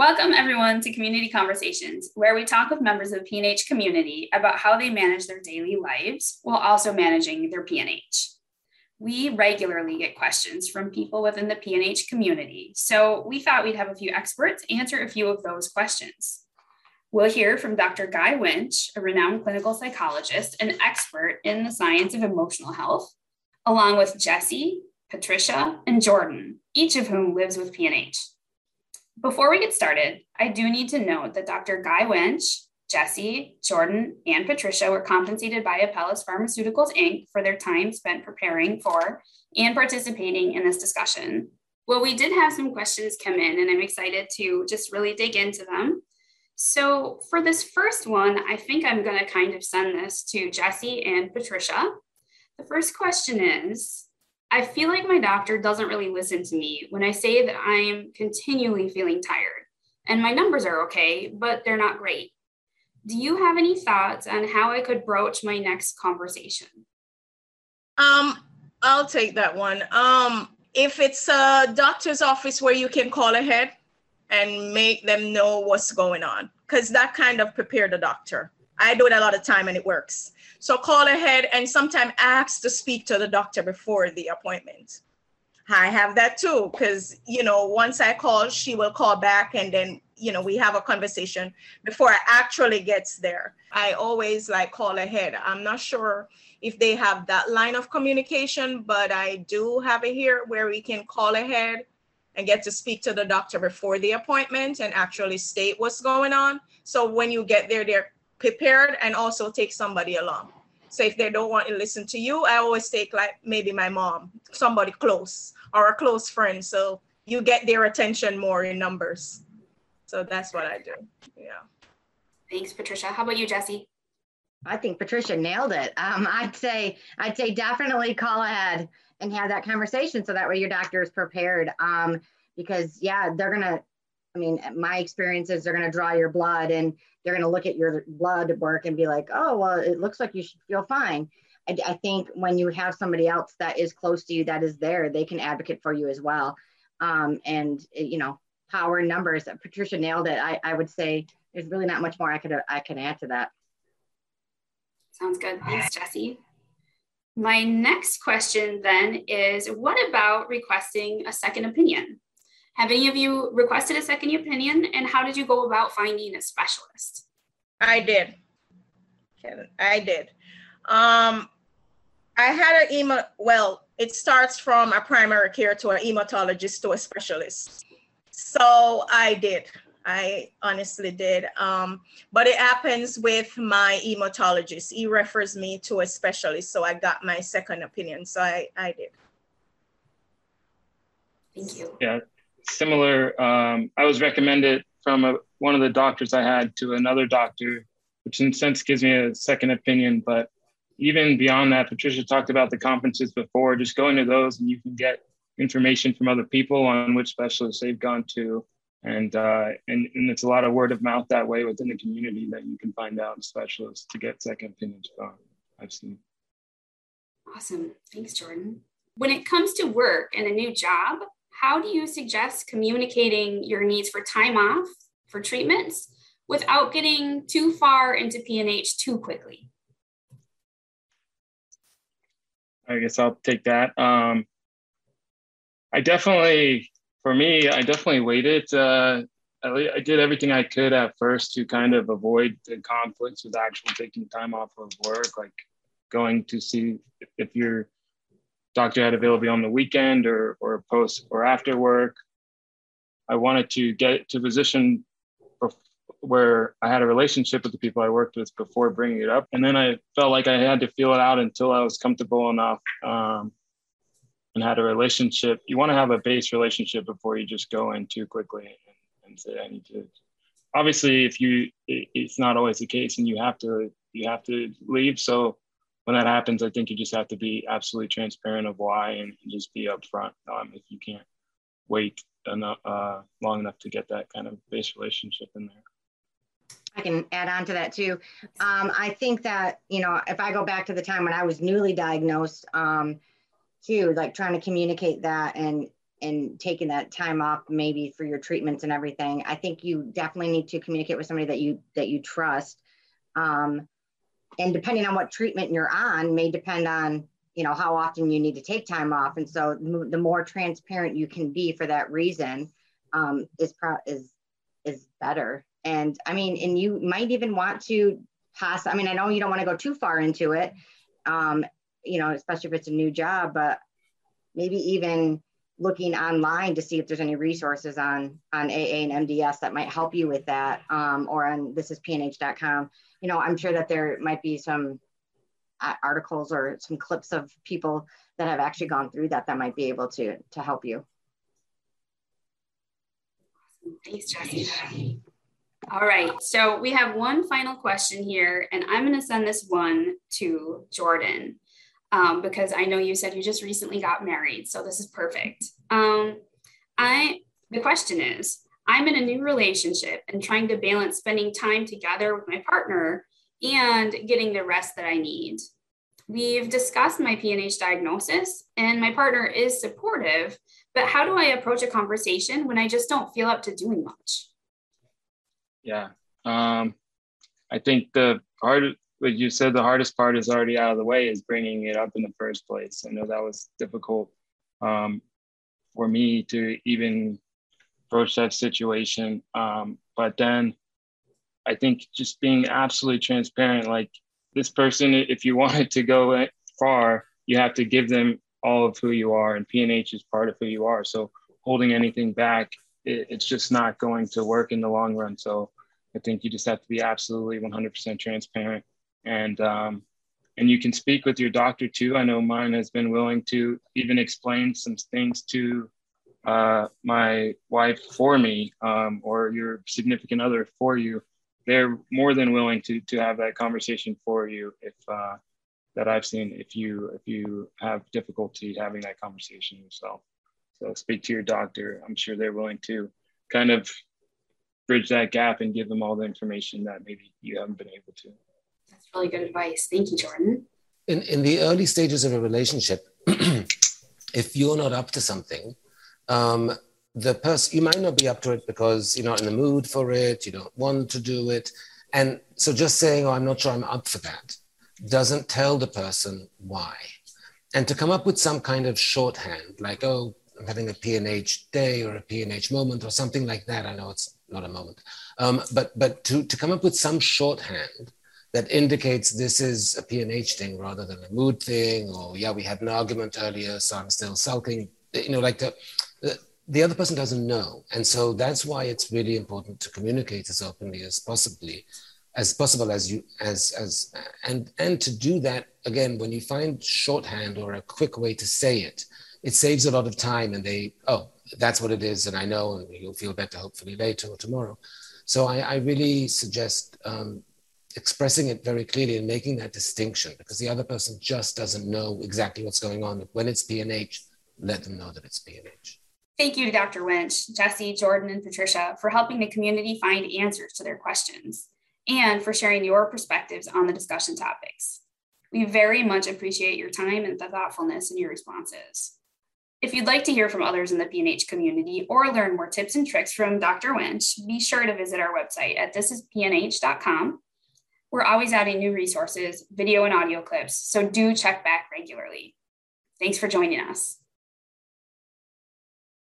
Welcome everyone to Community Conversations, where we talk with members of the PNH community about how they manage their daily lives while also managing their PNH. We regularly get questions from people within the PNH community, so we thought we'd have a few experts answer a few of those questions. We'll hear from Dr. Guy Winch, a renowned clinical psychologist and expert in the science of emotional health, along with Jesse, Patricia, and Jordan, each of whom lives with PNH. Before we get started, I do need to note that Dr. Guy Winch, Jesse, Jordan, and Patricia were compensated by Apellis Pharmaceuticals Inc. for their time spent preparing for and participating in this discussion. Well, we did have some questions come in, and I'm excited to just really dig into them. So, for this first one, I think I'm going to kind of send this to Jesse and Patricia. The first question is I feel like my doctor doesn't really listen to me when I say that I'm continually feeling tired and my numbers are okay, but they're not great. Do you have any thoughts on how I could broach my next conversation? Um, I'll take that one. Um, if it's a doctor's office where you can call ahead and make them know what's going on, because that kind of prepare the doctor. I do it a lot of time and it works. So call ahead and sometimes ask to speak to the doctor before the appointment. I have that too, because you know, once I call, she will call back and then you know we have a conversation before I actually gets there. I always like call ahead. I'm not sure if they have that line of communication, but I do have it here where we can call ahead and get to speak to the doctor before the appointment and actually state what's going on. So when you get there, they're prepared and also take somebody along. So if they don't want to listen to you, I always take like maybe my mom, somebody close or a close friend. So you get their attention more in numbers. So that's what I do. Yeah. Thanks, Patricia. How about you, Jesse? I think Patricia nailed it. Um, I'd say I'd say definitely call ahead and have that conversation so that way your doctor is prepared. Um, because yeah, they're gonna. I mean, my experience is they're gonna draw your blood and they're going to look at your blood work and be like, oh, well, it looks like you should feel fine. I, I, think when you have somebody else that is close to you that is there, they can advocate for you as well. Um, and, you know, power numbers. Patricia nailed it. I, I would say there's really not much more I could I can add to that. Sounds good. Thanks, Jesse. My next question then is what about requesting a second opinion? Have any of you requested a second opinion and how did you go about finding a specialist? I did. I did. Um, I had an email, well, it starts from a primary care to an hematologist to a specialist. So I did. I honestly did. Um, but it happens with my hematologist. He refers me to a specialist. So I got my second opinion. So I, I did. Thank you. Yeah, similar. Um, I was recommended from a, one of the doctors I had to another doctor, which in sense gives me a second opinion. But even beyond that, Patricia talked about the conferences before. Just going to those and you can get information from other people on which specialists they've gone to. And, uh, and, and it's a lot of word of mouth that way within the community that you can find out specialists to get second opinions from. I've seen. Awesome. Thanks, Jordan. When it comes to work and a new job, how do you suggest communicating your needs for time off for treatments without getting too far into PNH too quickly? I guess I'll take that. Um, I definitely, for me, I definitely waited. Uh, I did everything I could at first to kind of avoid the conflicts with actual taking time off of work, like going to see if you're doctor had availability on the weekend or, or post or after work. I wanted to get to a position where I had a relationship with the people I worked with before bringing it up. And then I felt like I had to feel it out until I was comfortable enough um, and had a relationship. You want to have a base relationship before you just go in too quickly and, and say, I need to. Obviously, if you, it, it's not always the case and you have to, you have to leave. So when that happens, I think you just have to be absolutely transparent of why and, just be upfront um, if you can't wait enough, uh, long enough to get that kind of base relationship in there. I can add on to that too. Um, I think that, you know, if I go back to the time when I was newly diagnosed, um, too, like trying to communicate that and and taking that time off maybe for your treatments and everything i think you definitely need to communicate with somebody that you that you trust um, and depending on what treatment you're on may depend on you know how often you need to take time off and so the more transparent you can be for that reason um, is pro- is is better and i mean and you might even want to pass i mean i know you don't want to go too far into it um, you know especially if it's a new job but maybe even looking online to see if there's any resources on on AA and MDS that might help you with that, um, or on thisispnh.com. You know, I'm sure that there might be some uh, articles or some clips of people that have actually gone through that that might be able to to help you. Thanks, Jesse. All right, so we have one final question here, and I'm going to send this one to Jordan um, because I know you said you just recently got married, so this is perfect. Um, I the question is, I'm in a new relationship and trying to balance spending time together with my partner and getting the rest that I need. We've discussed my PNH diagnosis, and my partner is supportive, but how do I approach a conversation when I just don't feel up to doing much? Yeah, um, I think the hard but you said the hardest part is already out of the way is bringing it up in the first place. I know that was difficult um, for me to even approach that situation. Um, but then I think just being absolutely transparent, like this person, if you wanted to go far, you have to give them all of who you are, and PNH is part of who you are. So holding anything back, it, it's just not going to work in the long run. So I think you just have to be absolutely 100% transparent and um, and you can speak with your doctor too. I know mine has been willing to even explain some things to uh, my wife for me um, or your significant other for you. They're more than willing to to have that conversation for you if uh, that I've seen if you if you have difficulty having that conversation yourself. So speak to your doctor. I'm sure they're willing to kind of bridge that gap and give them all the information that maybe you haven't been able to That's really good advice. Thank you, Jordan. In, in the early stages of a relationship, if you're not up to something, um, the person you might not be up to it because you're not in the mood for it, you don't want to do it. And so just saying, oh, I'm not sure I'm up for that, doesn't tell the person why. And to come up with some kind of shorthand, like, oh, I'm having a PNH day or a PNH moment or something like that. I know it's not a moment. Um, but but to, to come up with some shorthand that indicates this is a PNH thing rather than a mood thing, or yeah, we had an argument earlier, so I'm still sulking. You know, like the, the, the other person doesn't know, and so that's why it's really important to communicate as openly as possibly as possible as you as as and and to do that again when you find shorthand or a quick way to say it it saves a lot of time and they oh that's what it is and i know and you'll feel better hopefully later or tomorrow so i, I really suggest um, expressing it very clearly and making that distinction because the other person just doesn't know exactly what's going on. When it's PNH, let them know that it's PNH. Thank you, to Dr. Winch, Jesse, Jordan, and Patricia for helping the community find answers to their questions and for sharing your perspectives on the discussion topics. We very much appreciate your time and the thoughtfulness in your responses. If you'd like to hear from others in the PNH community or learn more tips and tricks from Dr. Winch, be sure to visit our website at thisispnh.com we're always adding new resources, video and audio clips, so do check back regularly. Thanks for joining us.